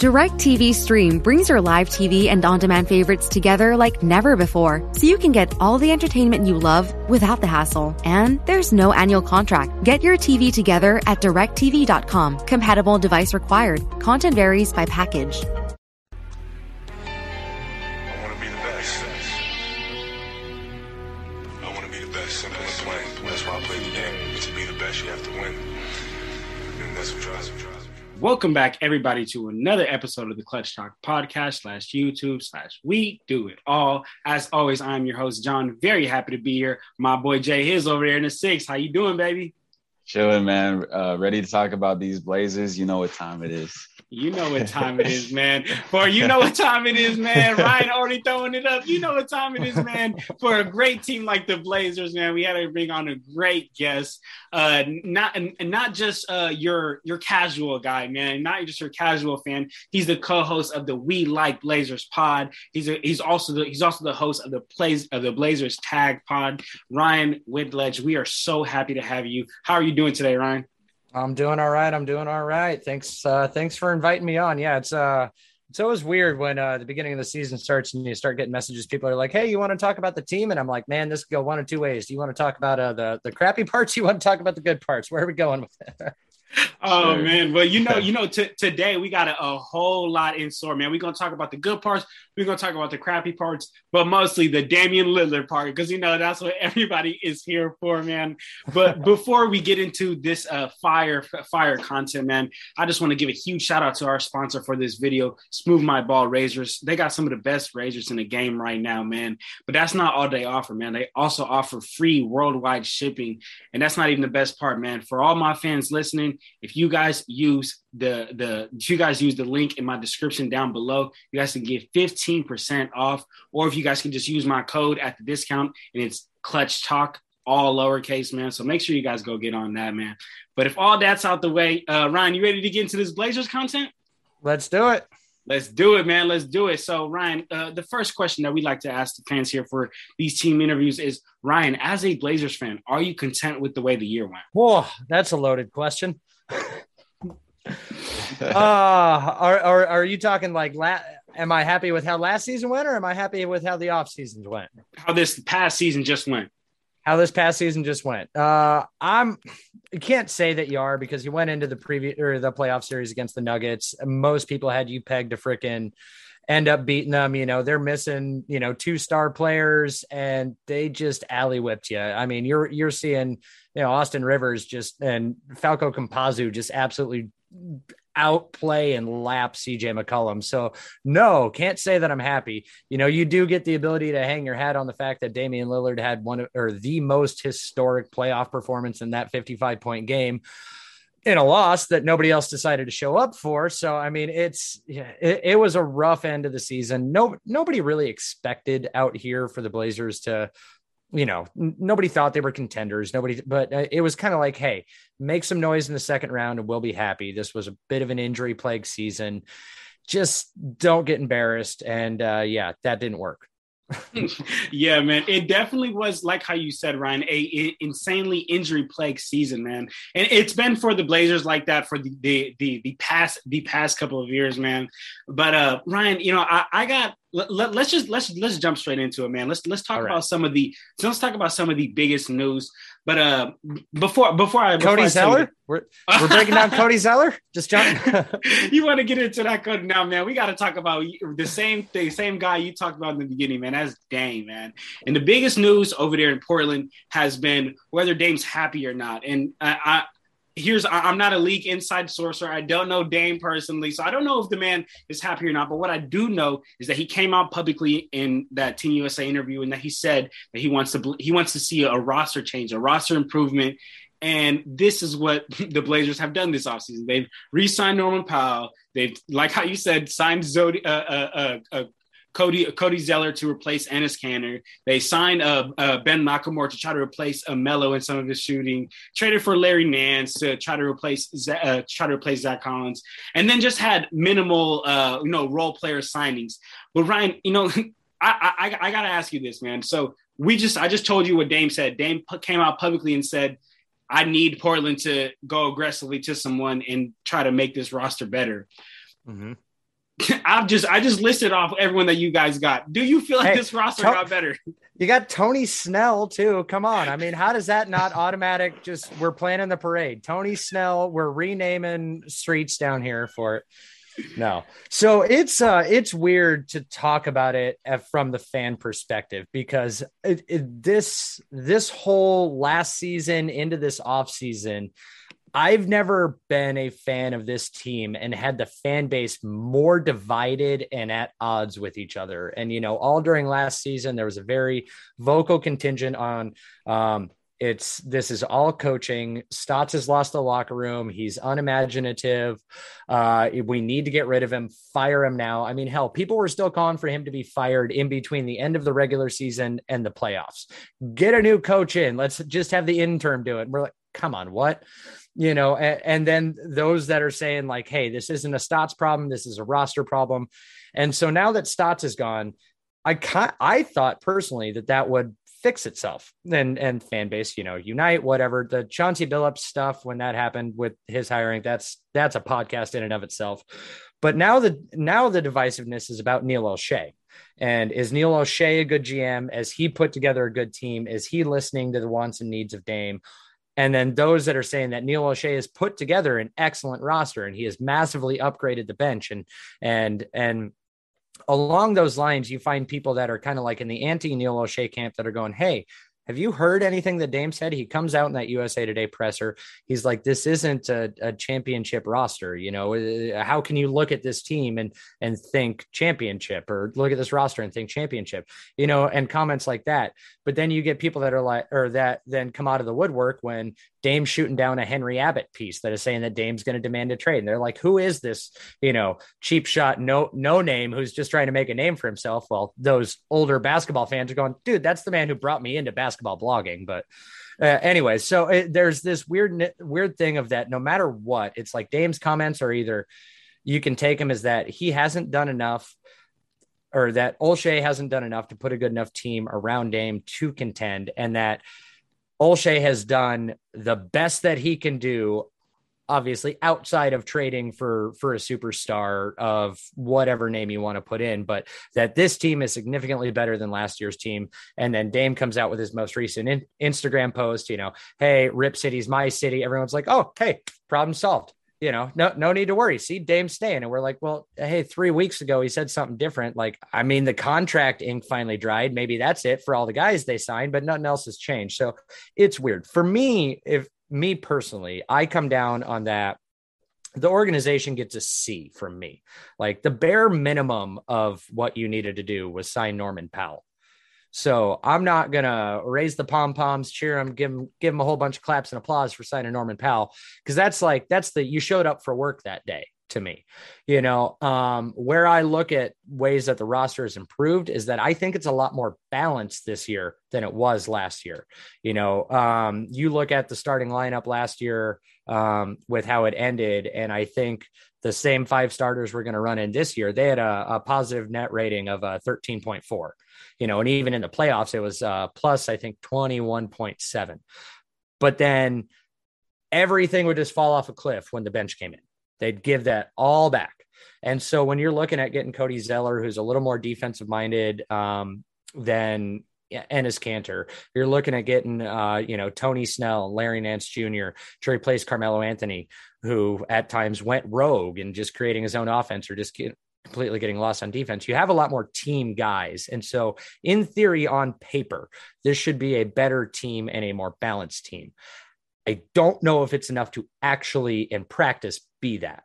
DirecTV Stream brings your live TV and on demand favorites together like never before, so you can get all the entertainment you love without the hassle. And there's no annual contract. Get your TV together at directv.com. Compatible device required. Content varies by package. Welcome back, everybody, to another episode of the Clutch Talk podcast slash YouTube slash We Do It All. As always, I'm your host, John. Very happy to be here. My boy Jay Hiz over there in the six. How you doing, baby? Chilling, man. Uh, ready to talk about these Blazers. You know what time it is. You know what time it is, man. For you know what time it is, man. Ryan already throwing it up. You know what time it is, man. For a great team like the Blazers, man, we had to bring on a great guest. Uh, not and not just uh your your casual guy, man. Not just your casual fan. He's the co-host of the We Like Blazers pod. He's a, he's also the he's also the host of the plays of the Blazers Tag Pod. Ryan Whitledge, we are so happy to have you. How are you doing today, Ryan? I'm doing all right. I'm doing all right. Thanks. Uh, thanks for inviting me on. Yeah, it's uh, it's always weird when uh, the beginning of the season starts and you start getting messages. People are like, "Hey, you want to talk about the team?" And I'm like, "Man, this could go one of two ways. Do you want to talk about uh, the the crappy parts? You want to talk about the good parts? Where are we going with it?" Oh Sure. man, well you know, you know, t- today we got a, a whole lot in store, man. We're gonna talk about the good parts, we're gonna talk about the crappy parts, but mostly the Damian Lillard part, because you know that's what everybody is here for, man. But before we get into this uh fire fire content, man, I just want to give a huge shout out to our sponsor for this video, Smooth My Ball Razors. They got some of the best razors in the game right now, man. But that's not all they offer, man. They also offer free worldwide shipping, and that's not even the best part, man. For all my fans listening, if you guys use the the if you guys use the link in my description down below, you guys can get 15% off, or if you guys can just use my code at the discount and it's clutch talk, all lowercase, man. So make sure you guys go get on that, man. But if all that's out the way, uh Ryan, you ready to get into this Blazers content? Let's do it. Let's do it, man. Let's do it. So, Ryan, uh, the first question that we like to ask the fans here for these team interviews is Ryan, as a Blazers fan, are you content with the way the year went? Whoa, that's a loaded question. Uh, are, are are you talking like la- am I happy with how last season went or am I happy with how the off seasons went? How this past season just went? How this past season just went. Uh I'm you can't say that you are because you went into the previous or the playoff series against the Nuggets. Most people had you pegged to frickin' end up beating them. You know, they're missing, you know, two star players and they just alley whipped you. I mean, you're you're seeing, you know, Austin Rivers just and Falco Campazzo just absolutely outplay and lap CJ McCollum. So no, can't say that I'm happy. You know, you do get the ability to hang your hat on the fact that Damian Lillard had one or the most historic playoff performance in that 55 point game in a loss that nobody else decided to show up for. So I mean, it's yeah, it, it was a rough end of the season. No, nobody really expected out here for the Blazers to, you know, n- nobody thought they were contenders. Nobody, but uh, it was kind of like, hey, make some noise in the second round and we'll be happy. This was a bit of an injury plagued season. Just don't get embarrassed. And uh, yeah, that didn't work. yeah, man. It definitely was like how you said, Ryan, a, insanely injury plagued season, man. And it's been for the Blazers like that for the the the, the past the past couple of years, man. But uh Ryan, you know, I, I got let, us just let's let's jump straight into it, man. Let's let's talk right. about some of the so let's talk about some of the biggest news. But uh before before I before Cody I tell you- Zeller, we're, we're breaking down Cody Zeller. Just jump. you want to get into that code now, man? We got to talk about the same the same guy you talked about in the beginning, man. That's Dame, man. And the biggest news over there in Portland has been whether Dame's happy or not. And I, I here's I'm not a league inside sourcer. I don't know Dame personally, so I don't know if the man is happy or not. But what I do know is that he came out publicly in that Team USA interview and that he said that he wants to he wants to see a roster change, a roster improvement. And this is what the Blazers have done this offseason. They've re-signed Norman Powell. They've, like how you said, signed Zodi, uh, uh, uh, uh, Cody Cody Zeller to replace Enes Kanter. They signed uh, uh, Ben McLemore to try to replace uh, Melo in some of his shooting. Traded for Larry Nance to try to replace uh, try to replace Zach Collins, and then just had minimal uh, you know role player signings. But Ryan, you know, I, I I gotta ask you this, man. So we just I just told you what Dame said. Dame came out publicly and said. I need Portland to go aggressively to someone and try to make this roster better. Mhm. I've just I just listed off everyone that you guys got. Do you feel like Hey, this roster to- got better? You got Tony Snell too. Come on. I mean, how does that not automatic? Just we're planning the parade. Tony Snell. We're renaming streets down here for it. No. So it's uh it's weird to talk about it uh, from the fan perspective because it, it, this this whole last season into this off season I've never been a fan of this team and had the fan base more divided and at odds with each other. And, you know, all during last season, there was a very vocal contingent on, um, it's this is all coaching. Stotts has lost the locker room. He's unimaginative. Uh, we need to get rid of him. Fire him now. I mean, hell, people were still calling for him to be fired in between the end of the regular season and the playoffs. Get a new coach in. Let's just have the intern do it. And we're like, come on, what? You know, and, and, then those that are saying like, hey, this isn't a Stotts problem, this is a roster problem. And so now that Stotts is gone, I I thought personally that that would fix itself and and fan base, you know, unite, whatever. The Chauncey Billups stuff when that happened with his hiring, that's that's a podcast in and of itself. But now the now the divisiveness is about Neil Olshey. And is Neil Olshey a good GM? As he put together a good team? Is he listening to the wants and needs of Dame? And then those that are saying that Neil Olshey has put together an excellent roster and he has massively upgraded the bench and and and along those lines, you find people that are kind of like in the anti Neil Olshey camp that are going, Hey, have you heard anything that Dame said? He comes out in that USA Today presser. He's like, "This isn't a, a, championship roster. You know, uh, how can you look at this team and and think championship, or look at this roster and think championship? You know, and comments like that. But then you get people that are like, or that then come out of the woodwork when Dame's shooting down a Henry Abbott piece that is saying that Dame's going to demand a trade, and they're like, "Who is this? You know, cheap shot, no no name, who's just trying to make a name for himself?" Well, those older basketball fans are going, "Dude, that's the man who brought me into basketball." blogging but uh, anyway so it, there's this weird weird thing of that no matter what it's like dame's comments are either you can take him as that he hasn't done enough or that Olshey hasn't done enough to put a good enough team around Dame to contend, and that Olshey has done the best that he can do obviously outside of trading for for a superstar of whatever name you want to put in but that this team is significantly better than last year's team. And then Dame comes out with his most recent in, Instagram post you know hey Rip City's my city. Everyone's like oh hey problem solved you know, no, no need to worry. See, Dame's staying. And we're like, well, hey, three weeks ago, he said something different. Like, I mean, the contract ink finally dried. Maybe that's it for all the guys they signed, but nothing else has changed. So it's weird. For me, if me personally, I come down on that. The organization gets a C from me. Like the bare minimum of what you needed to do was sign Norman Powell. So I'm not gonna raise the pom poms, cheer him, give him give him a whole bunch of claps and applause for signing Norman Powell because that's like that's the you showed up for work that day to me. You know, um, where I look at ways that the roster has improved is that I think it's a lot more balanced this year than it was last year. You know, um, you look at the starting lineup last year um, with how it ended, and I think the same five starters we're going to run in this year, they had a, a positive net rating of uh, 13.4. You know, and even in the playoffs, it was uh, plus, I think, 21.7. But then everything would just fall off a cliff when the bench came in. They'd give that all back. And so when you're looking at getting Cody Zeller, who's a little more defensive minded um, than Enes Kanter, you're looking at getting, uh, you know, Tony Snell, Larry Nance Jr., to replace Carmelo Anthony, who at times went rogue and just creating his own offense or just get, completely getting lost on defense. You have a lot more team guys. And so, in theory, on paper, this should be a better team and a more balanced team. I don't know if it's enough to actually, in practice, be that.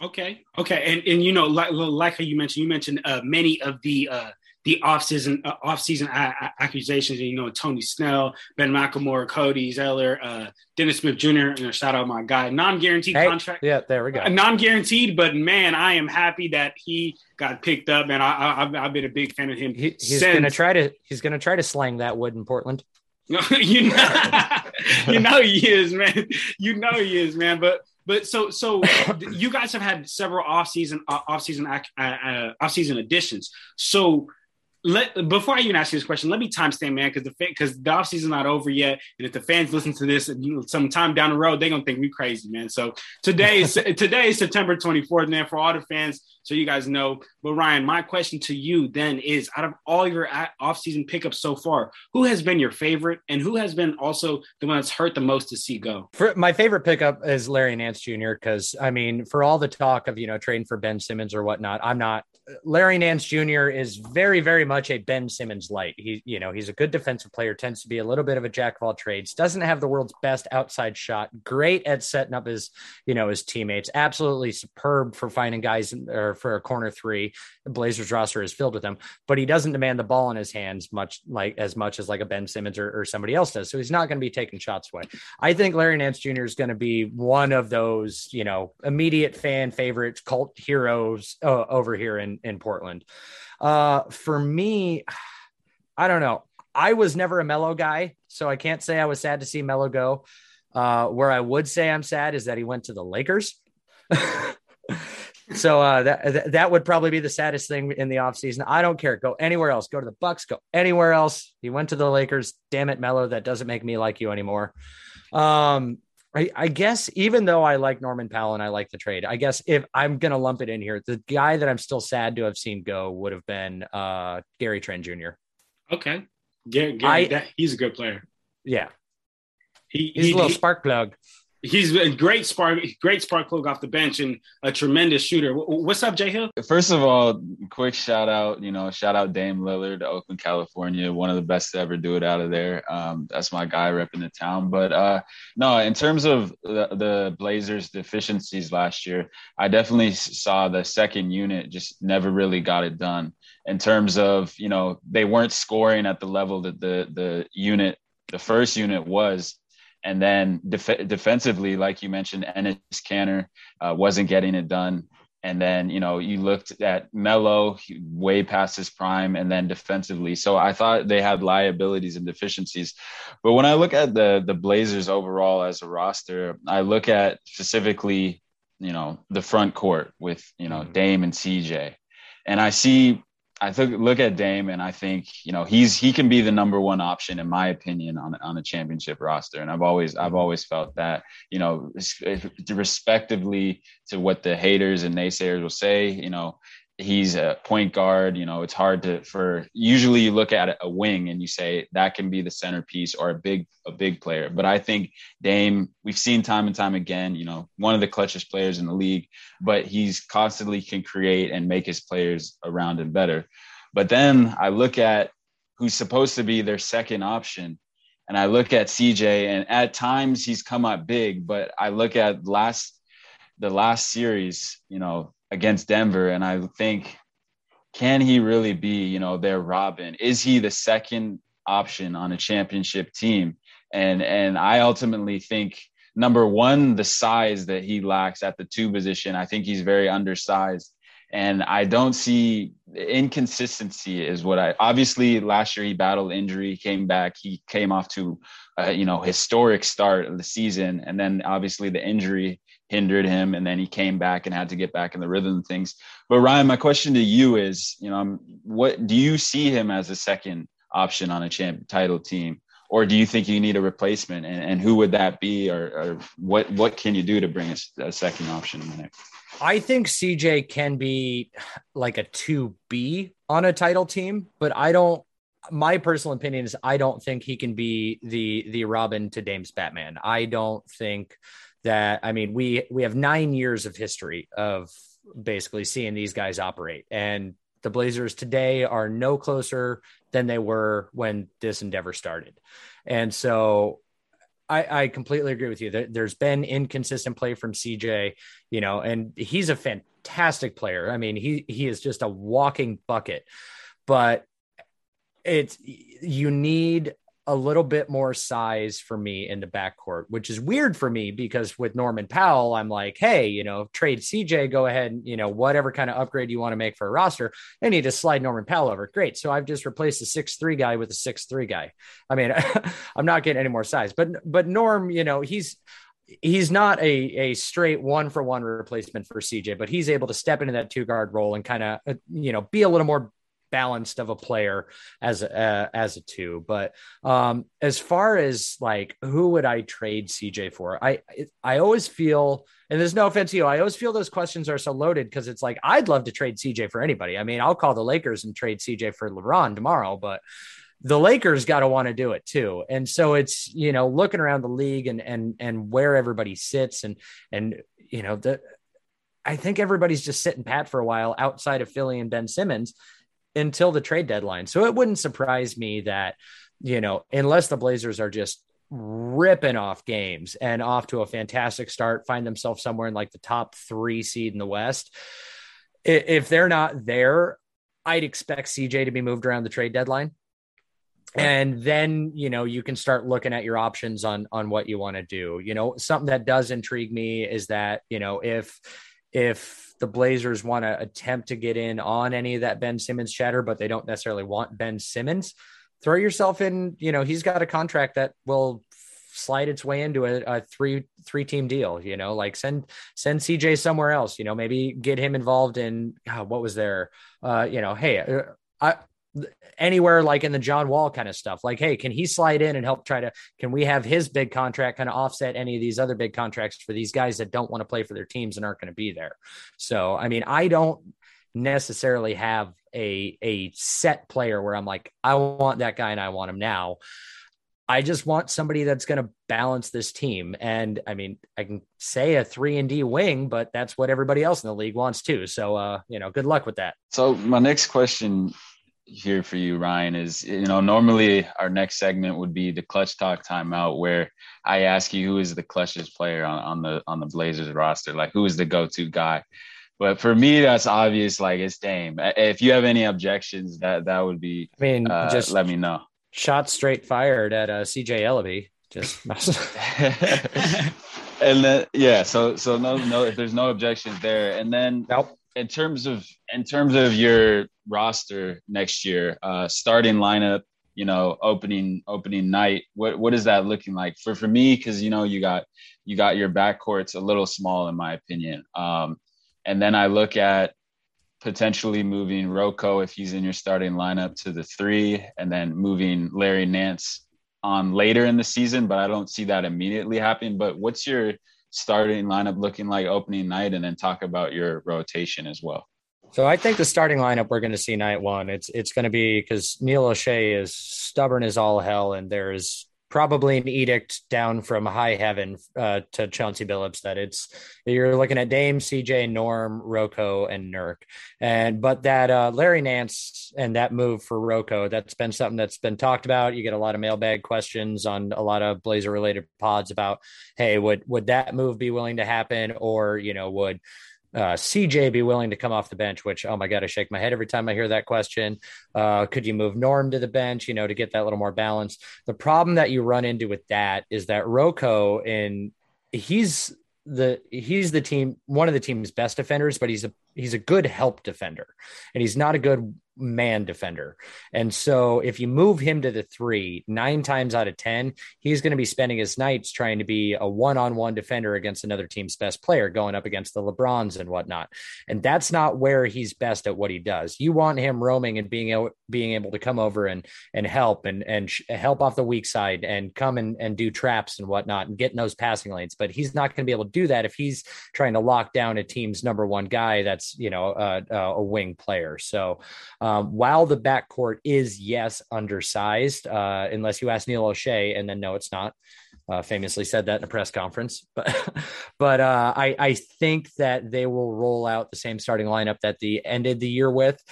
Okay. Okay. And and you know, like like how you mentioned, you mentioned uh, many of the uh, the off-season uh, off-season a- a- accusations. You know, Tony Snell, Ben McLemore, Cody Zeller, uh, Dennis Smith Jr. And a shout out my guy. Non-guaranteed Hey, contract. Yeah, there we go. Uh, non-guaranteed, but man, I am happy that he got picked up, and I, I, I've, I've been a big fan of him. He, he's since- gonna try to he's gonna try to slang that wood in Portland. you know, you know he is, man. You know he is, man. But but so so you guys have had several off season off season uh, uh, off season additions. So let before I even ask you this question, let me timestamp, man, because the because the off season's not over yet, and if the fans listen to this you know, sometime down the road, they're gonna think we crazy, man. So today is today is September 24th, man. For all the fans, so you guys know. But Ryan, my question to you then is: out of all your offseason pickups so far, who has been your favorite, and who has been also the one that's hurt the most to see go? For my favorite pickup is Larry Nance Jr. Because I mean, for all the talk of you know trading for Ben Simmons or whatnot, I'm not. Larry Nance Jr. is very, very much a Ben Simmons light. He, you know, he's a good defensive player, tends to be a little bit of a jack of all trades, doesn't have the world's best outside shot, great at setting up his, you know, his teammates, absolutely superb for finding guys or for a corner three. Blazers roster is filled with them, but he doesn't demand the ball in his hands much like as much as like a Ben Simmons or, or somebody else does. So he's not going to be taking shots away. I think Larry Nance Jr. is going to be one of those, you know, immediate fan favorites, cult heroes uh, over here in, in Portland. Uh, for me, I don't know. I was never a Melo guy, so I can't say I was sad to see Melo go. Uh, where I would say I'm sad is that he went to the Lakers. so uh, that that would probably be the saddest thing in the offseason. I don't care. Go anywhere else. Go to the Bucks. Go anywhere else. He went to the Lakers. Damn it, Melo. That doesn't make me like you anymore. Um, I, I, guess even though I like Norman Powell and I like the trade, I guess if I'm gonna lump it in here, the guy that I'm still sad to have seen go would have been uh, Gary Trent Jr. Okay, Gary, Gary I, that, he's a good player. Yeah, he, he's he, a little he, spark plug he's a great spark, great spark plug off the bench and a tremendous shooter. What's up, Jay Hill? First of all, quick shout out, you know, shout out Dame Lillard, Oakland, California, one of the best to ever do it out of there. Um, that's my guy repping the town. But uh, no, in terms of the, the Blazers' deficiencies last year, I definitely saw the second unit just never really got it done. In terms of, you know, they weren't scoring at the level that the the unit, the first unit was and then def- defensively, like you mentioned, Enes Kanter uh, wasn't getting it done. And then, you know, you looked at Melo way past his prime and then defensively. So I thought they had liabilities and deficiencies. But when I look at the the Blazers overall as a roster, I look at specifically, you know, the front court with, you know, mm-hmm. Dame and CJ. And I see I look at Dame and I think you know he's he can be the number one option in my opinion on on a championship roster and I've always I've mm-hmm. always felt that you know respectively to what the haters and naysayers will say you know he's a point guard you know it's hard to for usually you look at a wing and you say that can be the centerpiece or a big a big player. But i think dame we've seen time and time again you know one of the clutchest players in the league but he's constantly can create and make his players around him better. But then i look at who's supposed to be their second option and i look at cj and at times he's come up big but i look at last the last series you know against Denver. And I think, can he really be, you know, their Robin? Is he the second option on a championship team? And and I ultimately think number one, the size that he lacks at the two position. I think he's very undersized. And I don't see inconsistency is what I obviously last year he battled injury, came back, he came off to a, you know historic start of the season, and then obviously the injury hindered him and then he came back and had to get back in the rhythm of things. But ryan my question to you is you know what do you see him as a second option on a champ title team or do you think you need a replacement? And, and who would that be? Or, or what what can you do to bring a, a second option in there I think CJ can be like a 2B on a title team, but I don't my personal opinion is I don't think he can be the the Robin to Dame's Batman. I don't think that I mean we we have nine years of history of basically seeing these guys operate, and the Blazers today are no closer than they were when this endeavor started, and so. I, I completely agree with you. There's been inconsistent play from CJ, you know, and he's a fantastic player. I mean, he he is just a walking bucket, but it's you need a little bit more size for me in the backcourt, which is weird for me because with Norman Powell, I'm like, hey, you know, trade CJ, go ahead, and, you know, whatever kind of upgrade you want to make for a roster. They need to slide Norman Powell over. Great. So I've just replaced a six three guy with a six three guy. I mean, I'm not getting any more size, but but Norm, you know, he's he's not a a straight one for one replacement for CJ, but he's able to step into that two guard role and kind of uh, you know be a little more balanced of a player as a, uh, as a two. But um, as far as like who would I trade CJ for? I I always feel, and there's no offense to you, I always feel those questions are so loaded because it's like I'd love to trade CJ for anybody. I mean, I'll call the Lakers and trade CJ for LeBron tomorrow, but the Lakers got to want to do it too. And so it's, you know, looking around the league and and and where everybody sits and and you know, the I think everybody's just sitting pat for a while outside of Philly and Ben Simmons until the trade deadline. So it wouldn't surprise me that, you know, unless the Blazers are just ripping off games and off to a fantastic start, find themselves somewhere in like the top three seed in the West. If they're not there, I'd expect CJ to be moved around the trade deadline. And then, you know, you can start looking at your options on on what you want to do. You know, something that does intrigue me is that, you know, if if the Blazers want to attempt to get in on any of that Ben Simmons chatter, but they don't necessarily want Ben Simmons, throw yourself in. You know, he's got a contract that will slide its way into a, a, three three team deal. You know, like send send CJ somewhere else. You know, maybe get him involved in God, what was there. Uh, you know, hey, uh, I anywhere like in the John Wall kind of stuff. Like, hey, can he slide in and help try to? Can we have his big contract kind of offset any of these other big contracts for these guys that don't want to play for their teams and aren't going to be there? So, I mean, I don't necessarily have a a set player where I'm like, I want that guy and I want him now. I just want somebody that's going to balance this team. And I mean, I can say a three and D wing, but that's what everybody else in the league wants too. So, uh, you know, good luck with that. So my next question here for you, Ryan, is you know, normally our next segment would be the clutch talk timeout where I ask you who is the clutchest player on, on the on the Blazers roster, like who is the go-to guy. But for me, that's obvious. Like it's Dame. If you have any objections, that that would be. I mean, uh, just let me know. Shot straight fired at uh, CJ Elleby. Just. and then yeah, so so no no, if there's no objections there, and then nope in terms of in terms of your roster next year, uh, starting lineup, you know, opening opening night, what what is that looking like for for me? Because you know you got you got your backcourt's a little small in my opinion, um, and then I look at potentially moving Rocco if he's in your starting lineup to the three, and then moving Larry Nance on later in the season, but I don't see that immediately happening. But what's your starting lineup looking like opening night, and then talk about your rotation as well. So I think the starting lineup we're going to see night one. It's it's going to be because Neil Olshey is stubborn as all hell, and there's probably an edict down from high heaven uh, to Chauncey Billups that it's you're looking at Dame, CJ, Norm, Rocco, and Nurk. And but that uh, Larry Nance and that move for Rocco, that's been something that's been talked about. You get a lot of mailbag questions on a lot of Blazer related pods about, hey, would would that move be willing to happen, or you know, would uh, CJ be willing to come off the bench? Which, oh my God, I shake my head every time I hear that question. Uh, could you move Norm to the bench, you know, to get that little more balance? The problem that you run into with that is that Rocco, and he's the he's the team one of the team's best defenders, but he's a he's a good help defender, and he's not a good man defender. And so if you move him to the three, nine times out of 10, he's going to be spending his nights trying to be a one on one defender against another team's best player, going up against the LeBrons and whatnot. And that's not where he's best at what he does. You want him roaming and being able, being able to come over and, and help and, and sh- help off the weak side and come and, and do traps and whatnot and get in those passing lanes. But he's not going to be able to do that if he's trying to lock down a team's number one guy that's, you know, uh, uh, a wing player. So, while the backcourt is, yes, undersized, uh, unless you ask Neil Olshey, and then no, it's not. Uh, famously said that in a press conference, but but uh, I I think that they will roll out the same starting lineup that they ended the year with,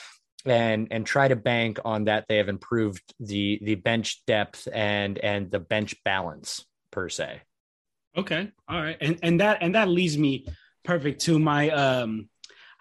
and and try to bank on that they have improved the the bench depth and and the bench balance per se. Okay, all right, and and that and that leads me perfect to my um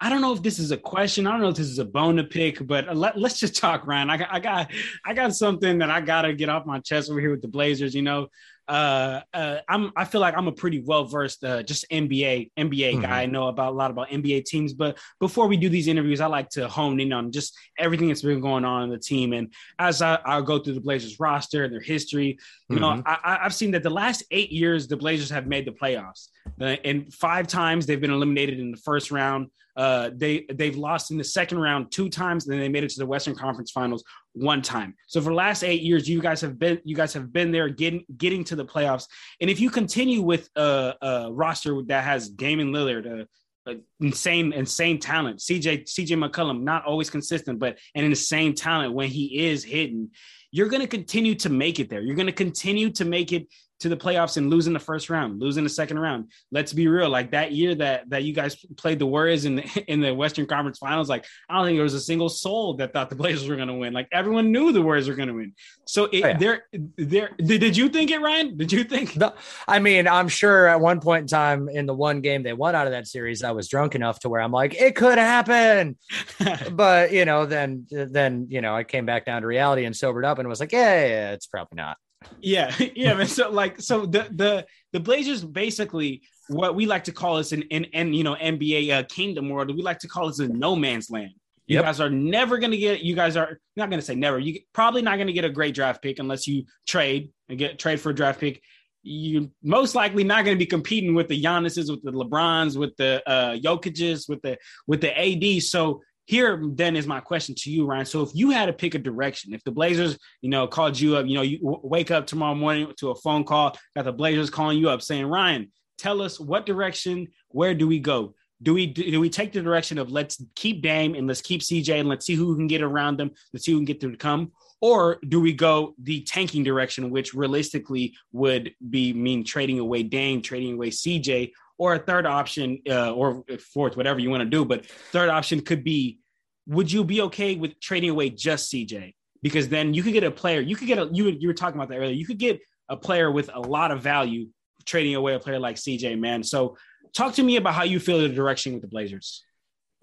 I don't know if this is a question. I don't know if this is a bone to pick, but let, us just talk, Ryan. I got, I got, I got something that I gotta get off my chest over here with the Blazers. You know, uh, uh, I'm, I feel like I'm a pretty well versed, uh, just NBA, NBA mm-hmm. guy. I know about a lot about NBA teams, but before we do these interviews, I like to hone in on just everything that's been going on in the team. And as I, will go through the Blazers roster and their history, you mm-hmm. know, I, I've seen that the last eight years the Blazers have made the playoffs. Uh, and five times they've been eliminated in the first round. Uh, they they've lost in the second round two times, and then they made it to the Western Conference Finals one time. So for the last eight years, you guys have been you guys have been there getting getting to the playoffs. And if you continue with a, a roster that has Damian Lillard, a, insane insane talent, CJ CJ McCollum, not always consistent, but an insane talent when he is hitting, you're going to continue to make it there. You're going to continue to make it to the playoffs and losing the first round, losing the second round. Let's be real. Like that year that that you guys played the Warriors in the in the Western Conference Finals, like I don't think there was a single soul that thought the Blazers were going to win. Like everyone knew the Warriors were going to win. So it, oh, yeah. there, there. Did, did you think it, Ryan? Did you think? No, I mean, I'm sure at one point in time in the one game they won out of that series, I was drunk enough to where I'm like, it could happen. but you know, then then you know, I came back down to reality and sobered up and was like, yeah, yeah it's probably not. Yeah, yeah, man. So like, so the the the Blazers basically what we like to call this an an, you know NBA uh, kingdom world. We like to call this a no man's land. You yep. guys are never going to get. You guys are not going to say never. You probably not going to get a great draft pick unless you trade and get trade for a draft pick. You're most likely not going to be competing with the Giannis's, with the LeBrons, with the uh, Jokic's, with the with the AD. So here then is my question to you, Ryan. So if you had to pick a direction, if the Blazers, you know, called you up, you know, you wake up tomorrow morning to a phone call, got the Blazers calling you up saying, Ryan, tell us what direction, where do we go? Do we do we take the direction of let's keep Dame and let's keep CJ and let's see who can get around them, let's see who can get them to come, or do we go the tanking direction, which realistically would be mean trading away Dame, trading away CJ, or a third option, uh, or fourth, whatever you want to do. But third option could be: Would you be okay with trading away just CJ? Because then you could get a player. You could get a. You you were talking about that earlier. You could get a player with a lot of value trading away a player like CJ. Man, so talk to me about how you feel the direction with the Blazers.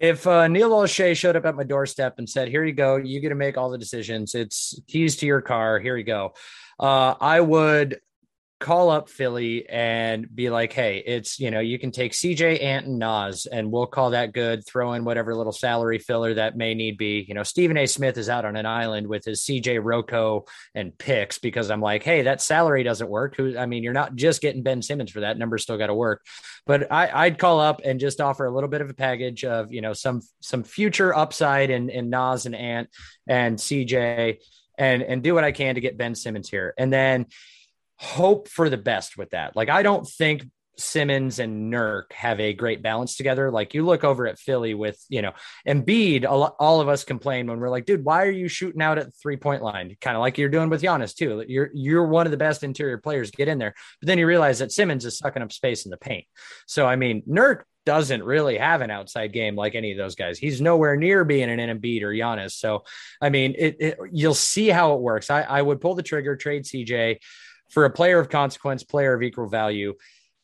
If uh, Neil Olshey showed up at my doorstep and said, "Here you go, you get to make all the decisions. It's keys to your car. Here you go," uh, I would call up Philly and be like, hey, it's, you know, you can take CJ, Ant, and Nas, and we'll call that good. Throw in whatever little salary filler that may need be. You know, Stephen A. Smith is out on an island with his CJ Rocco and picks because I'm like, hey, that salary doesn't work. Who, I mean, you're not just getting Ben Simmons for that number, still got to work. But I, I'd call up and just offer a little bit of a package of, you know, some some future upside in, in Nas and Ant and CJ and and do what I can to get Ben Simmons here. And then hope for the best with that. Like, I don't think Simmons and Nurk have a great balance together. Like you look over at Philly with, you know, Embiid, all, of us complain when we're like, dude, why are you shooting out at the three point line? Kind of like you're doing with Giannis too. You're, you're one of the best interior players. Get in there. But then you realize that Simmons is sucking up space in the paint. So, I mean, Nurk doesn't really have an outside game like any of those guys. He's nowhere near being an Embiid or Giannis. So, I mean, it, it, you'll see how it works. I, I would pull the trigger, trade CJ for a player of consequence, player of equal value,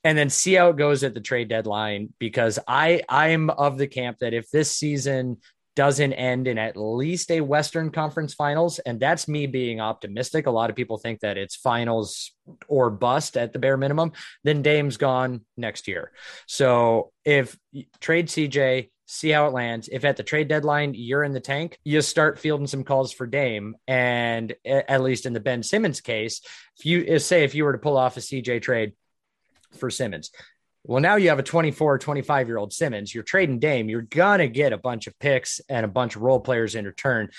and then see how it goes at the trade deadline. Because I I'm of the camp that if this season doesn't end in at least a Western Conference Finals, and that's me being optimistic. A lot of people think that it's finals or bust at the bare minimum. Then Dame's gone next year. So if trade CJ, see how it lands. If at the trade deadline you're in the tank, you start fielding some calls for Dame. And at least in the Ben Simmons case, if you say if you were to pull off a CJ trade for Simmons, well, now you have a 24 or 25 year old Simmons. You're trading Dame. You're going to get a bunch of picks and a bunch of role players in return.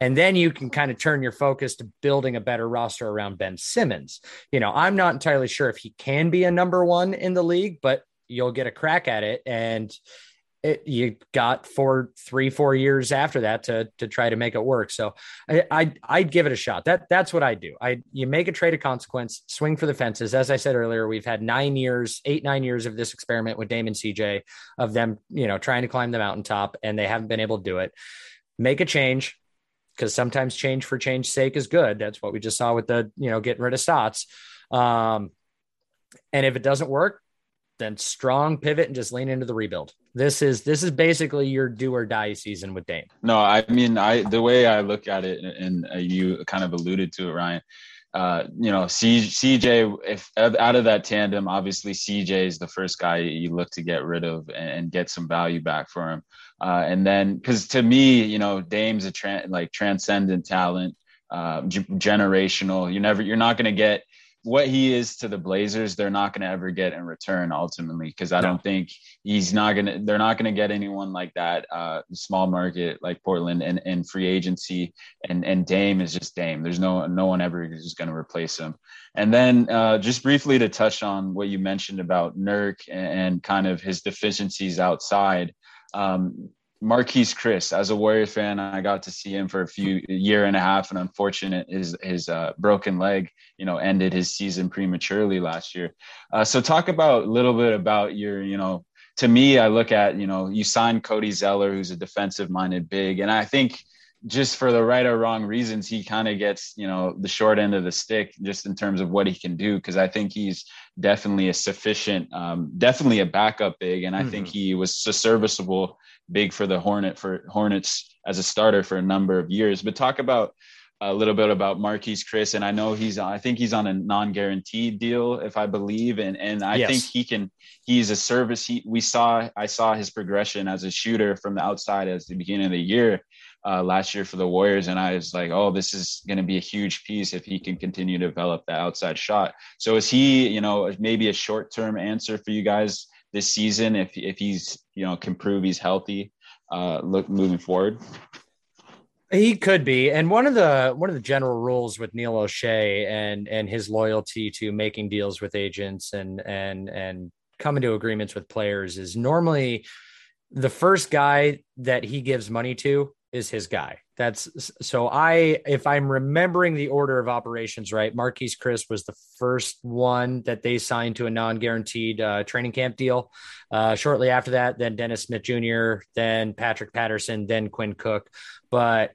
And then you can kind of turn your focus to building a better roster around Ben Simmons. You know, I'm not entirely sure if he can be a number one in the league, but you'll get a crack at it. And it, you got four, three, four years after that to to try to make it work. So I, I I'd give it a shot. That that's what I do. I you make a trade of consequence, swing for the fences. As I said earlier, we've had nine years, eight nine years of this experiment with Damon CJ of them, you know, trying to climb the mountaintop, and they haven't been able to do it. Make a change because sometimes change for change's sake is good. That's what we just saw with the you know getting rid of Stotts. Um, and if it doesn't work, then strong pivot and just lean into the rebuild. This is this is basically your do or die season with Dame. No, I mean, I the way I look at it, and uh, you kind of alluded to it, Ryan. Uh, you know, C, CJ, if out of that tandem, obviously CJ is the first guy you look to get rid of and, and get some value back for him. Uh, and then, because to me, you know, Dame's a tra- like transcendent talent, uh, g- generational. You never, you're not going to get what he is to the Blazers, they're not going to ever get in return ultimately because I no. don't think he's not going to. They're not going to get anyone like that, uh, small market like Portland and, and free agency. And and Dame is just Dame. There's no no one ever is going to replace him. And then uh, just briefly to touch on what you mentioned about Nurk and, and kind of his deficiencies outside. Um, Marquese Chriss, as a Warriors fan, I got to see him for a few year and a half, and unfortunate his his uh, broken leg, you know, ended his season prematurely last year. Uh, so talk about a little bit about your, you know, to me, I look at, you know, you signed Cody Zeller, who's a defensive minded big, and I think just for the right or wrong reasons, he kind of gets, you know, the short end of the stick just in terms of what he can do. Cause I think he's definitely a sufficient, um, definitely a backup big. And I mm-hmm. think he was a serviceable big for the Hornet for Hornets as a starter for a number of years. But talk about a little bit about Marquese Chriss. And I know he's, I think he's on a non-guaranteed deal, if I believe. And, and I yes. think he can, he's a service. He, we saw, I saw his progression as a shooter from the outside as the beginning of the year uh, last year for the Warriors, and I was like, oh, this is going to be a huge piece if he can continue to develop the outside shot. So is he, you know, maybe a short term answer for you guys this season if if he's, you know, can prove he's healthy, uh, look moving forward. He could be, and one of the one of the general rules with Neil Olshey and and his loyalty to making deals with agents and and and coming to agreements with players is normally the first guy that he gives money to is his guy. That's so I if I'm remembering the order of operations right, Marquese Chriss was the first one that they signed to a non-guaranteed uh, training camp deal. Uh, shortly after that, then Dennis Smith Jr., then Patrick Patterson, then Quinn Cook. But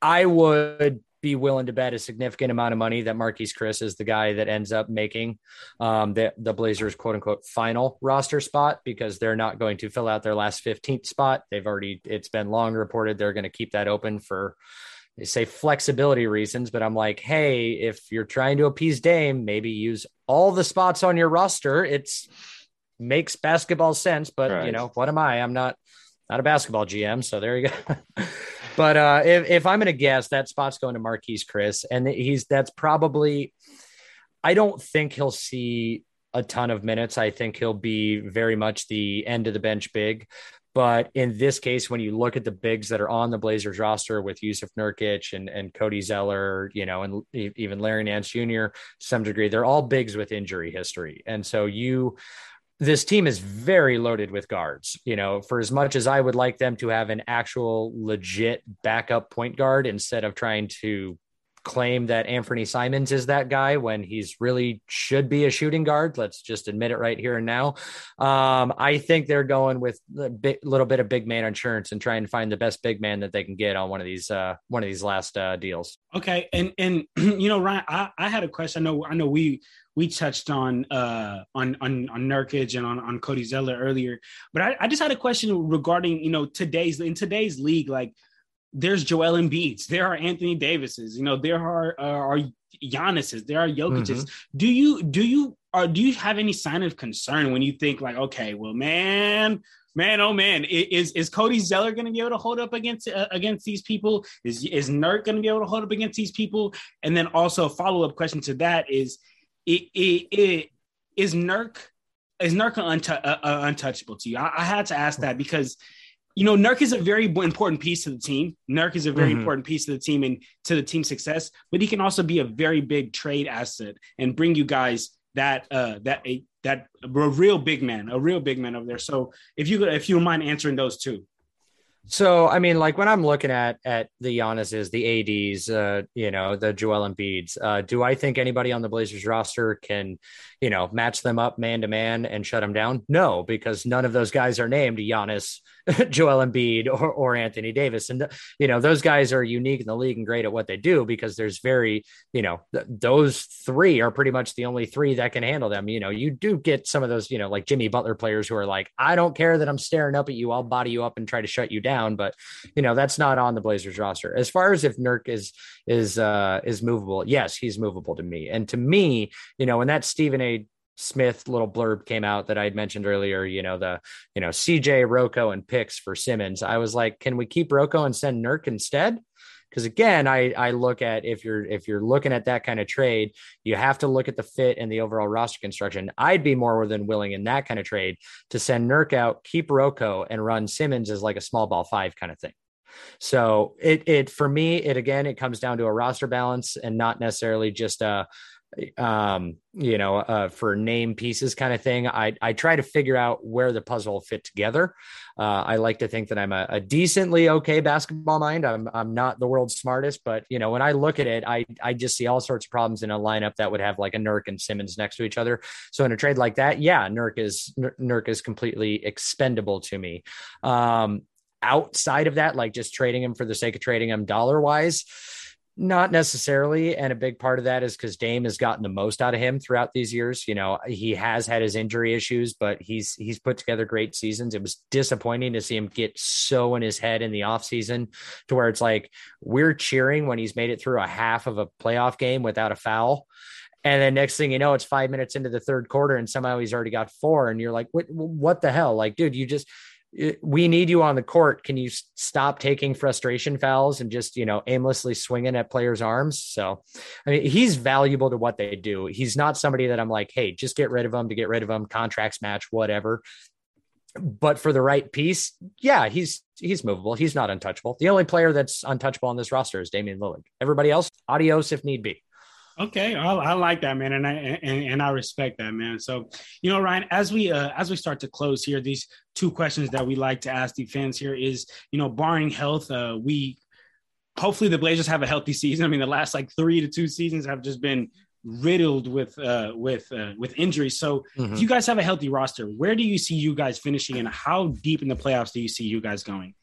I would be willing to bet a significant amount of money that Marquese Chriss is the guy that ends up making um, the, the Blazers quote unquote final roster spot because they're not going to fill out their last 15th spot. They've already, it's been long reported they're going to keep that open for, they say flexibility reasons, but I'm like, hey, if you're trying to appease Dame, maybe use all the spots on your roster. It's makes basketball sense, but right. you know, what am I? I'm not not a basketball GM, so there you go. But uh, if, if I'm going to guess, that spot's going to Marquese Chriss, and he's that's probably. I don't think he'll see a ton of minutes. I think he'll be very much the end of the bench big. But in this case, when you look at the bigs that are on the Blazers roster with Jusuf Nurkic and, and Cody Zeller, you know, and even Larry Nance Jr., to some degree, they're all bigs with injury history. And so you this team is very loaded with guards. You know, for as much as I would like them to have an actual legit backup point guard instead of trying to claim that Anthony Simons is that guy when he's really should be a shooting guard. Let's just admit it right here and now. Um, I think they're going with a bit, little bit of big man insurance and trying to find the best big man that they can get on one of these uh, one of these last uh, deals. Okay, and and you know Ryan, I, I had a question. I know I know we we touched on uh on on on Nurkic and on, on Cody Zeller earlier, but I, I just had a question regarding you know today's in today's league like there's Joel Embiid's, there are Anthony Davises, you know, there are uh, are Giannis's, there are Jokic's. Mm-hmm. Do you do you or do you have any sign of concern when you think like, okay, well, man, man, oh man, is is Cody Zeller going to be able to hold up against uh, against these people? Is is Nurk going to be able to hold up against these people? And then also a follow up question to that is, it, it, it is Nurk is Nurk untu- uh, uh, untouchable to you? I, I had to ask that because you know, Nurk is a very important piece to the team. Nurk is a very mm-hmm. important piece to the team and to the team success, but he can also be a very big trade asset and bring you guys that uh that a that a real big man, a real big man over there. So if you if you mind answering those two. So I mean, like when I'm looking at at the Giannis's, the ads, uh, you know, the Joel Embiid's, uh, do I think anybody on the Blazers roster can, you know, match them up man to man and shut them down? No, because none of those guys are named Giannis, Joel Embiid, or, or Anthony Davis, and you know those guys are unique in the league and great at what they do because there's very, you know, th- those three are pretty much the only three that can handle them. You know, you do get some of those, you know, like Jimmy Butler players who are like, I don't care that I'm staring up at you, I'll body you up and try to shut you down, but you know that's not on the Blazers roster. As far as if Nurk is is uh, is movable, yes, he's movable to me, and to me, you know, when that Stephen A. Smith little blurb came out that I had mentioned earlier, you know, the, you know, CJ, Rocco, and picks for Simmons. I was like, can we keep Rocco and send Nurk instead? Because again, I I look at if you're if you're looking at that kind of trade, you have to look at the fit and the overall roster construction. I'd be more than willing in that kind of trade to send Nurk out, keep Rocco, and run Simmons as like a small ball five kind of thing. So it it for me, it again, it comes down to a roster balance and not necessarily just a um you know uh for name pieces kind of thing i i try to figure out where the puzzle fit together. Uh i like to think that i'm a, a, decently okay basketball mind. I'm i'm not the world's smartest but you know when i look at it i i just see all sorts of problems in a lineup that would have like a nurk and simmons next to each other. So in a trade like that yeah nurk is nurk is completely expendable to me. Um outside of that like just trading him for the sake of trading him dollar wise not necessarily. And a big part of that is because Dame has gotten the most out of him throughout these years. You know, he has had his injury issues, but he's he's put together great seasons. It was disappointing to see him get so in his head in the offseason to where it's like we're cheering when he's made it through a half of a playoff game without a foul. And then next thing you know, it's five minutes into the third quarter, and somehow he's already got four. And you're like, what, what the hell? Like, dude, you just Eh, we need you on the court. Can you stop taking frustration fouls and just, you know, aimlessly swinging at players' arms? So, I mean, he's valuable to what they do. He's not somebody that I'm like, hey, just get rid of him to get rid of him, contracts match, whatever. But for the right piece, yeah, he's he's movable. He's not untouchable. The only player that's untouchable on this roster is Damian Lillard. Everybody else, adios if need be. Okay, I, I, like that, man, and I and, and I respect that, man. So, you know, Ryan, as we uh, as we start to close here, these two questions that we like to ask the fans here is, you know, barring health, uh, we hopefully the Blazers have a healthy season. I mean, the last like three to two seasons have just been riddled with uh, with uh, with injuries. So, mm-hmm. if you guys have a healthy roster, where do you see you guys finishing, and how deep in the playoffs do you see you guys going?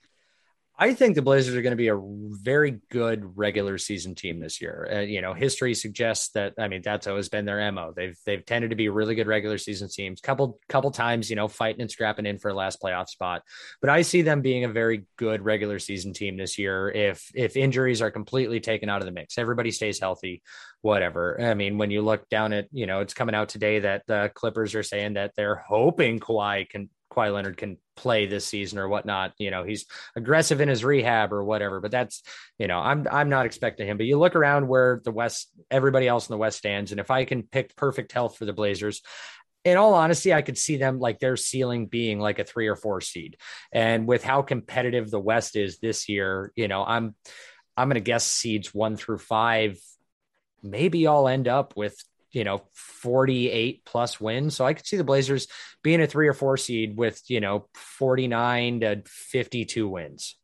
I think the Blazers are going to be a very good regular season team this year. Uh, you know, history suggests that. I mean, that's always been their mo. They've they've tended to be really good regular season teams. Couple couple times, you know, fighting and scrapping in for a last playoff spot. But I see them being a very good regular season team this year. If if injuries are completely taken out of the mix, everybody stays healthy. Whatever. I mean, when you look down at, you know, it's coming out today that the Clippers are saying that they're hoping Kawhi can Kawhi Leonard can play this season or whatnot. You know, he's aggressive in his rehab or whatever, but that's, you know, I'm, I'm not expecting him, but you look around where the West, everybody else in the West stands. And if I can pick perfect health for the Blazers, in all honesty, I could see them like their ceiling being like a three or four seed. And with how competitive the West is this year, you know, I'm, I'm going to guess seeds one through five. Maybe I'll end up with you know 48 plus wins. So i could see the blazers being a three or four seed with you know 49 to 52 wins.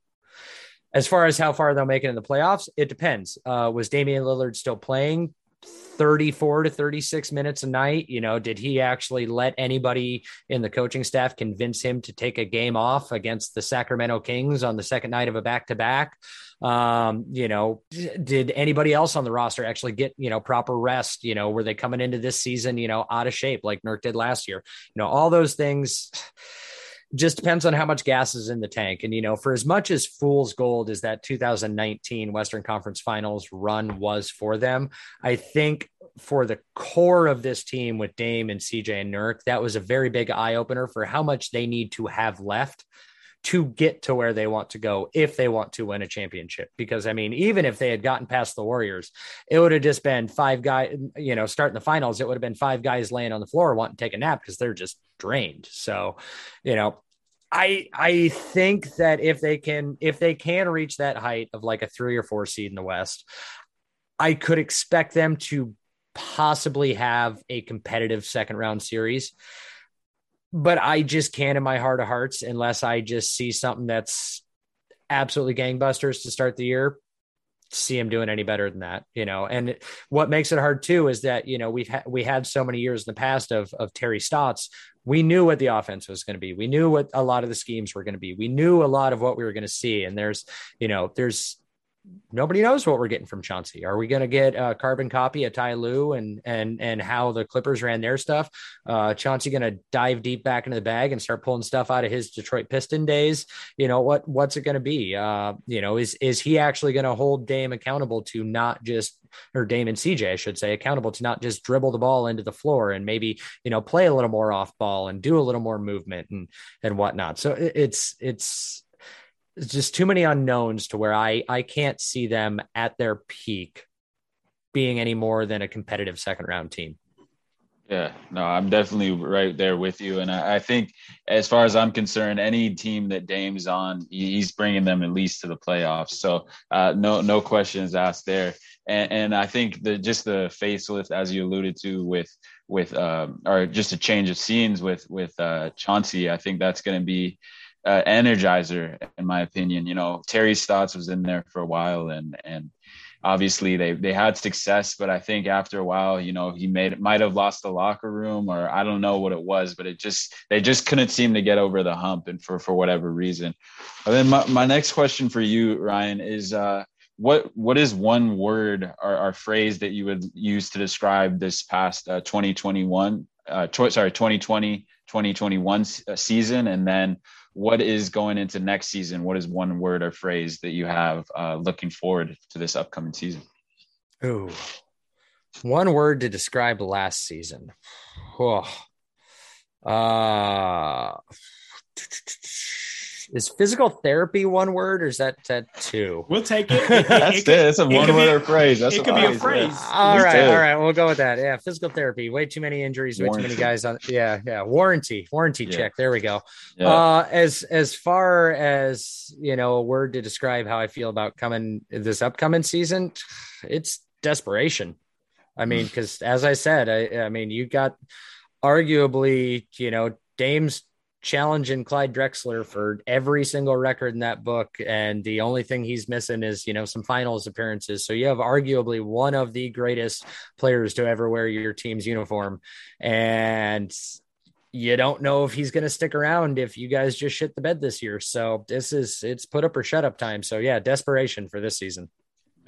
As far as how far they'll make it in the playoffs it depends. Uh, was damian lillard still playing 34 to 36 minutes a night you know did he actually let anybody in the coaching staff convince him to take a game off against the sacramento kings on the second night of a back-to-back um, you know, did anybody else on the roster actually get, you know, proper rest? You know, were they coming into this season, you know, out of shape like Nurk did last year? You know, all those things just depends on how much gas is in the tank. And, you know, for as much as fool's gold is that 2019 Western Conference Finals run was for them, I think for the core of this team with Dame and CJ and Nurk, that was a very big eye opener for how much they need to have left to get to where they want to go if they want to win a championship. Because I mean, even if they had gotten past the Warriors, it would have just been five guys, you know, starting the finals, it would have been five guys laying on the floor wanting to take a nap because they're just drained. So, you know, I I think that if they can if they can reach that height of like a three or four seed in the West, I could expect them to possibly have a competitive second round series but I just can't in my heart of hearts unless I just see something that's absolutely gangbusters to start the year see him doing any better than that you know? And what makes it hard too is that you know we've had we had so many years in the past of of Terry Stotts. We knew what the offense was going to be. We knew what a lot of the schemes were going to be. We knew a lot of what we were going to see. And there's you know there's nobody knows what we're getting from Chauncey. Are we going to get a carbon copy of Ty Lue and and and how the Clippers ran their stuff? Uh, Chauncey going to dive deep back into the bag and start pulling stuff out of his Detroit Piston days. You know what? What's it going to be? Uh, you know, is is he actually going to hold Dame accountable to not just or Dame and CJ, I should say, accountable to not just dribble the ball into the floor and maybe you know play a little more off ball and do a little more movement and and whatnot. So it's it's just too many unknowns to where I I can't see them at their peak being any more than a competitive second round team. Yeah, no, I'm definitely right there with you. And I, I, think, as far as I'm concerned, any team that Dame's on, he's bringing them at least to the playoffs. So, uh, no, no questions asked there. And, and I think the just the facelift, as you alluded to, with with um, or just a change of scenes with with uh, Chauncey, I think that's going to be uh, energizer in my opinion. You know, Terry Stotts was in there for a while, and and obviously they they had success, but I think after a while, you know, he made might have lost the locker room or I don't know what it was, but it just they just couldn't seem to get over the hump and for for whatever reason. And then my, my next question for you, Ryan, is uh what what is one word or, or phrase that you would use to describe this past uh, 2021 uh, tw- sorry 2020 2021 uh, season and then what is going into next season? What is one word or phrase that you have uh, looking forward to this upcoming season? Ooh, one word to describe last season. Oh. Uh, is physical therapy one word or is that, that two? We'll take it. it That's it. Could, it's a one word phrase. That's it could be a phrase. Yeah. All right, all right. We'll go with that. Yeah, physical therapy. Way too many injuries. Warranty. Way too many guys on. Yeah, yeah. Warranty, warranty yeah. check. There we go. Yeah. Uh, as as far as you know, a word to describe how I feel about coming this upcoming season, it's desperation. I mean, because as I said, I I mean, you got arguably, you know, Dame's challenging Clyde Drexler for every single record in that book. And the only thing he's missing is, you know, some finals appearances. So you have arguably one of the greatest players to ever wear your team's uniform. And you don't know if he's going to stick around if you guys just shit the bed this year. So this is, it's put up or shut up time. So yeah, desperation for this season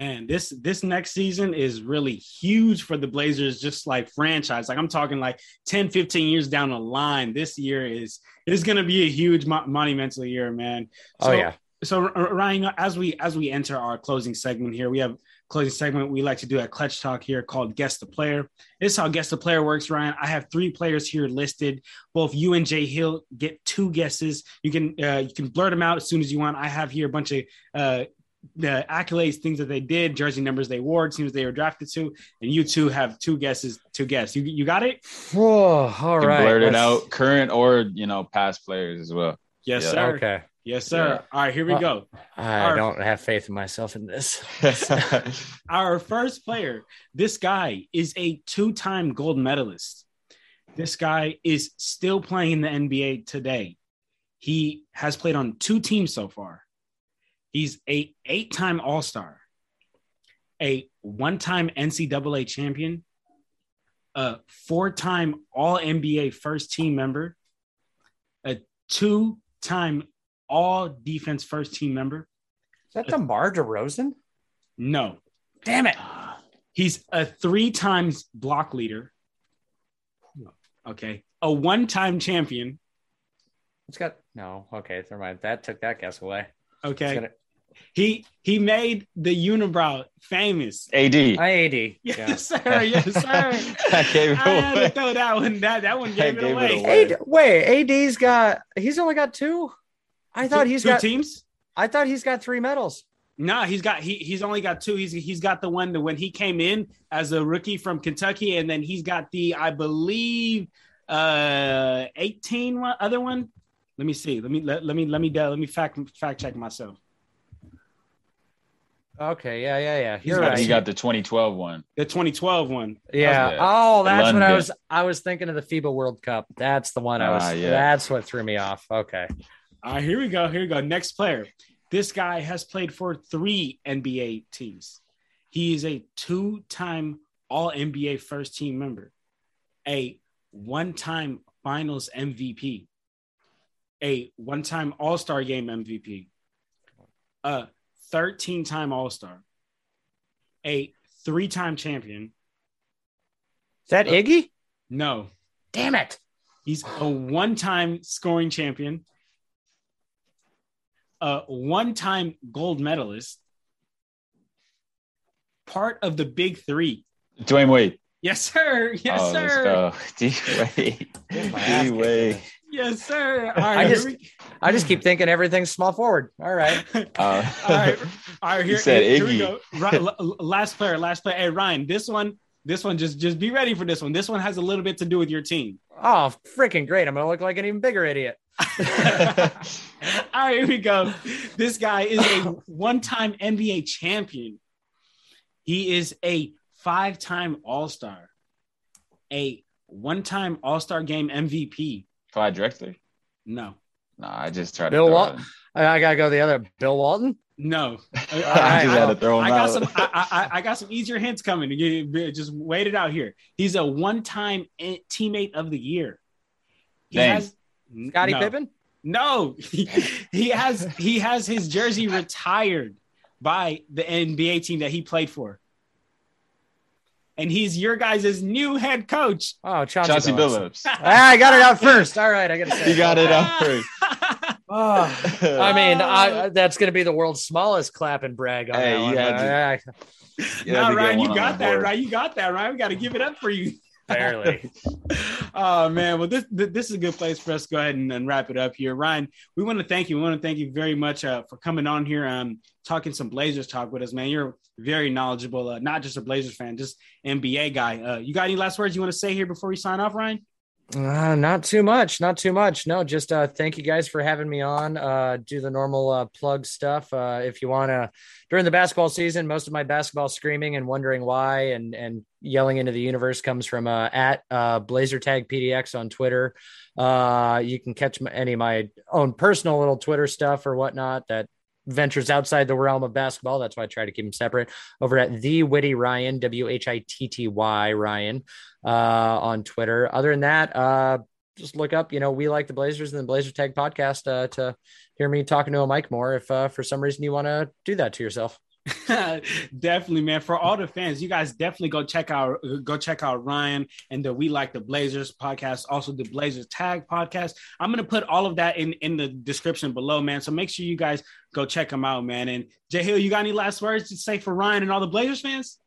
man, this this next season is really huge for the Blazers, just like franchise. Like I'm talking like 10, 15 years down the line. This year is is going to be a huge mo- monumental year, man. Oh, so, oh yeah. So Ryan, as we as we enter our closing segment here, we have closing segment we like to do at Clutch Talk here called Guess the Player. This is how Guess the Player works, Ryan. I have three players here listed. Both you and Jay Hill get two guesses. You can uh, you can blurt them out as soon as you want. I have here a bunch of uh, the accolades, things that they did, jersey numbers they wore, teams they were drafted to, and you two have two guesses to guess. You you got it? Whoa, oh, all right. Blurt it out, current or you know past players as well. Yes, yeah. sir. Okay. Yes, sir. Yeah. All right, here we uh, go. I our, don't have faith in myself in this. our first player, this guy is a two-time gold medalist. This guy is still playing in the NBA today. He has played on two teams so far. He's a eight-time All-Star, a one-time NCAA champion, a four-time All-NBA first-team member, a two-time All-Defense first-team member. Is that DeMar DeRozan? No. Damn it. He's a three times block leader. Okay. A one time champion. It's got no. Okay. Never mind. That took that guess away. Okay. He he made the unibrow famous. AD. I AD. Yes, yeah. sir. Yes, sir. I gave it I had away. to throw that one. That that one gave, it, gave away. it away. AD, wait, AD's got. He's only got two. I thought two, he's two got teams. I thought he's got three medals. No, he's got he he's only got two. He's he's got the one that when he came in as a rookie from Kentucky, and then he's got the I believe uh 18 one, other one. Let me see. Let me let, let me let me let me fact fact check myself. Okay, yeah, yeah, yeah. He's got, He got the 2012 one. The 2012 one. Yeah. Oh, that's London. what I was. I was thinking of the FIBA World Cup. That's the one I was. Uh, yeah. That's what threw me off. Okay. All right, here we go. Here we go. Next player. This guy has played for three NBA teams. He is a two-time All NBA first team member, a one-time Finals MVP, a one-time All Star Game MVP, a 13 time All Star, a three time champion. Is that uh, Iggy? No. Damn it. He's a one time scoring champion, a one time gold medalist, part of the big three. Dwyane Wade. Yes, sir. Yes, oh, sir. D Wade. D Wade. Yes, sir. All I just- we- I just keep thinking everything's small forward. All right. Uh, all right. All right. Here, said here, here we go. Right, l- l- last player. Last player. Hey, Ryan. This one. This one. Just just be ready for this one. This one has a little bit to do with your team. Oh, freaking great. I'm going to look like an even bigger idiot. All right, here we go. This guy is a one-time NBA champion. He is a five-time All-Star, a one-time All-Star Game MVP. Clyde Drexler. No, No, I just tried Bill to throw Wal- I, I got to go the other. Bill Walton? no. I just had to throw him I got some. I, I, I got some easier hints coming. You- Just wait it out here. He's a one-time teammate of the year. He Dame. has Scottie no. Pippen? No, he, he has he has his jersey retired by the NBA team that he played for. And he's your guys' new head coach. Oh, Chauncey, Chauncey Billups. Billups. Ah, I got it out first. All right. I got to say. He got it out first. Oh, I mean, I, that's going to be the world's smallest clap and brag on Hey, that you one. had no, to- You had to get Ryan, you got the that, board. right? You got that, right? We got to give it up for you. Barely. oh man, well this this is a good place for us to go ahead and, and wrap it up here. Ryan, we want to thank you. We want to thank you very much uh, for coming on here, um, talking some Blazers talk with us, man. You're very knowledgeable, uh, not just a Blazers fan, just NBA guy. Uh, you got any last words you want to say here before we sign off, Ryan? Uh, not too much, not too much. No, just uh, thank you guys for having me on. Uh, do the normal uh, plug stuff. Uh, if you want to, during the basketball season, most of my basketball screaming and wondering why and and yelling into the universe comes from uh, at Blazer Tag PDX on Twitter. Uh, you can catch my, any of my own personal little Twitter stuff or whatnot that ventures outside the realm of basketball. That's why I try to keep them separate. Over at the Whitty Ryan, W H I T T Y Ryan uh, on Twitter. Other than that, uh, just look up, you know, we like the Blazers and the Blazer Tag podcast uh, to hear me talking to a mic more. If uh, for some reason you want to do that to yourself. definitely, man. For all the fans, you guys definitely go check out go check out Ryan and the We Like the Blazers podcast, also the Blazers Tag podcast. I'm gonna put all of that in in the description below, man. So make sure you guys go check them out, man. And Jay Hill, you got any last words to say for Ryan and all the Blazers fans?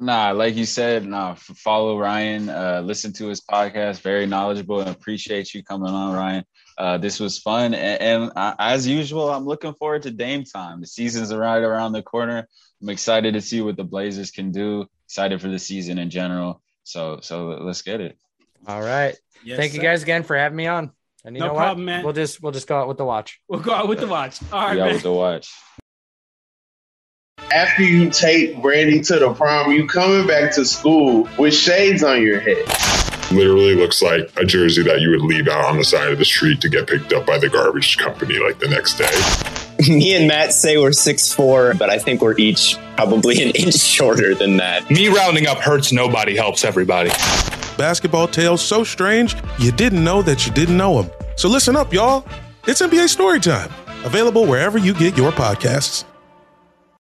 Nah, like you said, nah, follow Ryan, uh, listen to his podcast, very knowledgeable and appreciate you coming on, Ryan. Uh, this was fun. And, and uh, as usual, I'm looking forward to Dame time. The season's right around the corner. I'm excited to see what the Blazers can do. Excited for the season in general. So, so let's get it. All right. Yes, Thank you guys again for having me on. And you No know problem, what? man. We'll just we'll just go out with the watch. We'll go out with the watch. All right, yeah, man. with the watch. After you take Brandy to the prom, you coming back to school with shades on your head. Literally looks like a jersey that you would leave out on the side of the street to get picked up by the garbage company like the next day. Me and Matt say we're 6'4, but I think we're each probably an inch shorter than that. Me rounding up hurts nobody, helps everybody. Basketball tales so strange you didn't know that you didn't know them. So listen up, y'all. It's NBA Storytime, available wherever you get your podcasts.